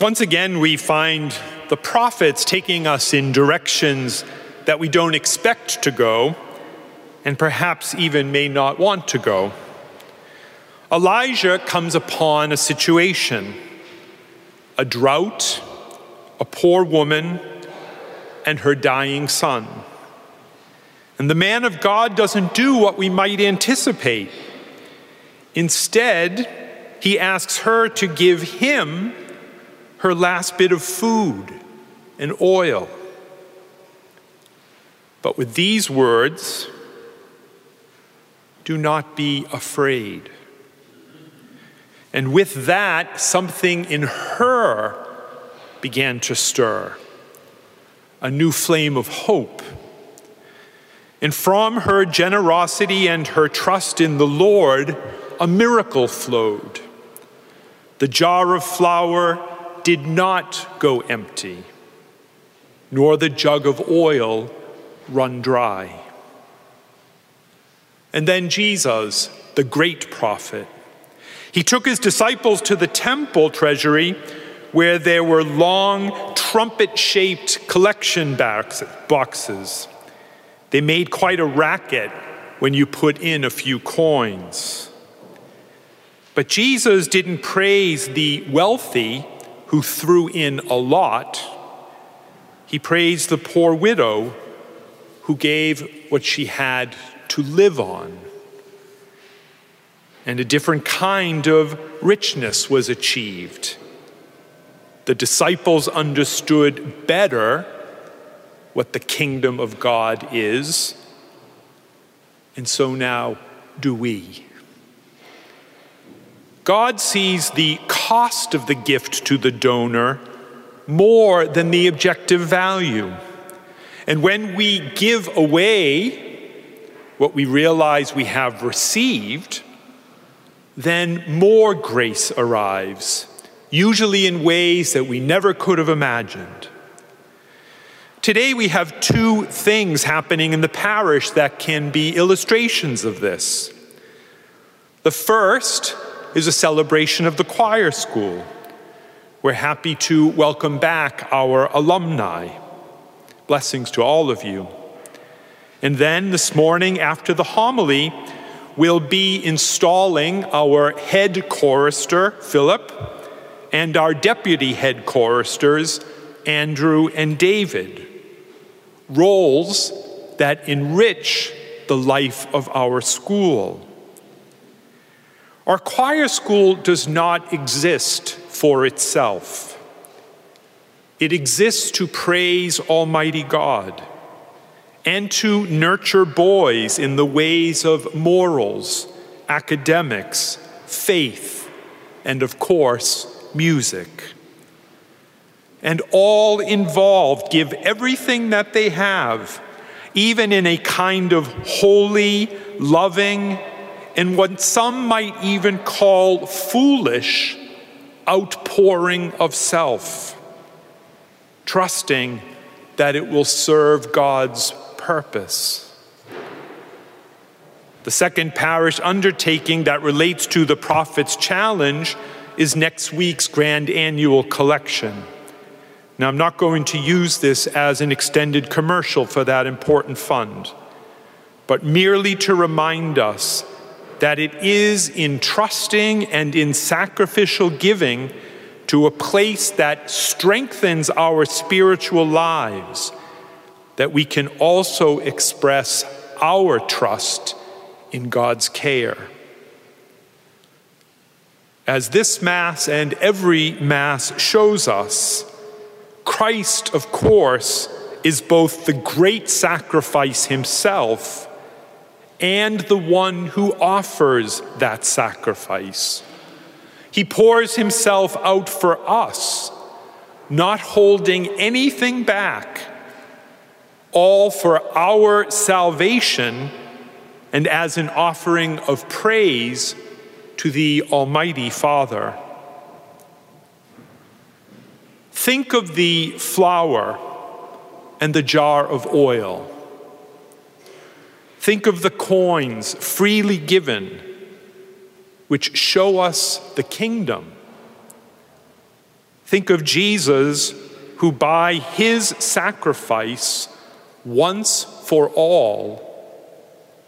Once again, we find the prophets taking us in directions that we don't expect to go, and perhaps even may not want to go. Elijah comes upon a situation a drought, a poor woman, and her dying son. And the man of God doesn't do what we might anticipate. Instead, he asks her to give him her last bit of food and oil. But with these words, do not be afraid. And with that, something in her began to stir a new flame of hope. And from her generosity and her trust in the Lord, a miracle flowed. The jar of flour did not go empty, nor the jug of oil run dry. And then Jesus, the great prophet, he took his disciples to the temple treasury where there were long trumpet shaped collection boxes. They made quite a racket when you put in a few coins. But Jesus didn't praise the wealthy who threw in a lot. He praised the poor widow who gave what she had to live on and a different kind of richness was achieved. The disciples understood better what the kingdom of God is, and so now do we. God sees the cost of the gift to the donor more than the objective value. And when we give away what we realize we have received, then more grace arrives, usually in ways that we never could have imagined. Today, we have two things happening in the parish that can be illustrations of this. The first is a celebration of the choir school. We're happy to welcome back our alumni. Blessings to all of you. And then this morning, after the homily, we'll be installing our head chorister, Philip, and our deputy head choristers, Andrew and David. Roles that enrich the life of our school. Our choir school does not exist for itself. It exists to praise Almighty God and to nurture boys in the ways of morals, academics, faith, and of course, music. And all involved give everything that they have, even in a kind of holy, loving, and what some might even call foolish outpouring of self, trusting that it will serve God's purpose. The second parish undertaking that relates to the Prophet's Challenge is next week's grand annual collection. Now, I'm not going to use this as an extended commercial for that important fund, but merely to remind us that it is in trusting and in sacrificial giving to a place that strengthens our spiritual lives that we can also express our trust in God's care. As this Mass and every Mass shows us, Christ, of course, is both the great sacrifice himself and the one who offers that sacrifice. He pours himself out for us, not holding anything back all for our salvation and as an offering of praise to the Almighty Father. Think of the flour and the jar of oil. Think of the coins freely given, which show us the kingdom. think of Jesus who, by his sacrifice, once for all,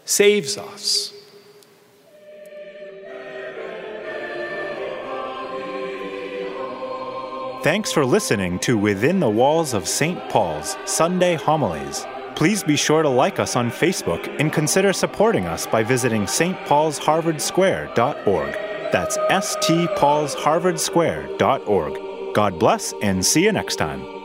saves us. Thanks for listening to Within the Walls of St. Paul's Sunday Homilies. Please be sure to like us on Facebook and consider supporting us by visiting stpaulsharvardsquare.org. That's stpaulsharvardsquare.org. God bless and see you next time.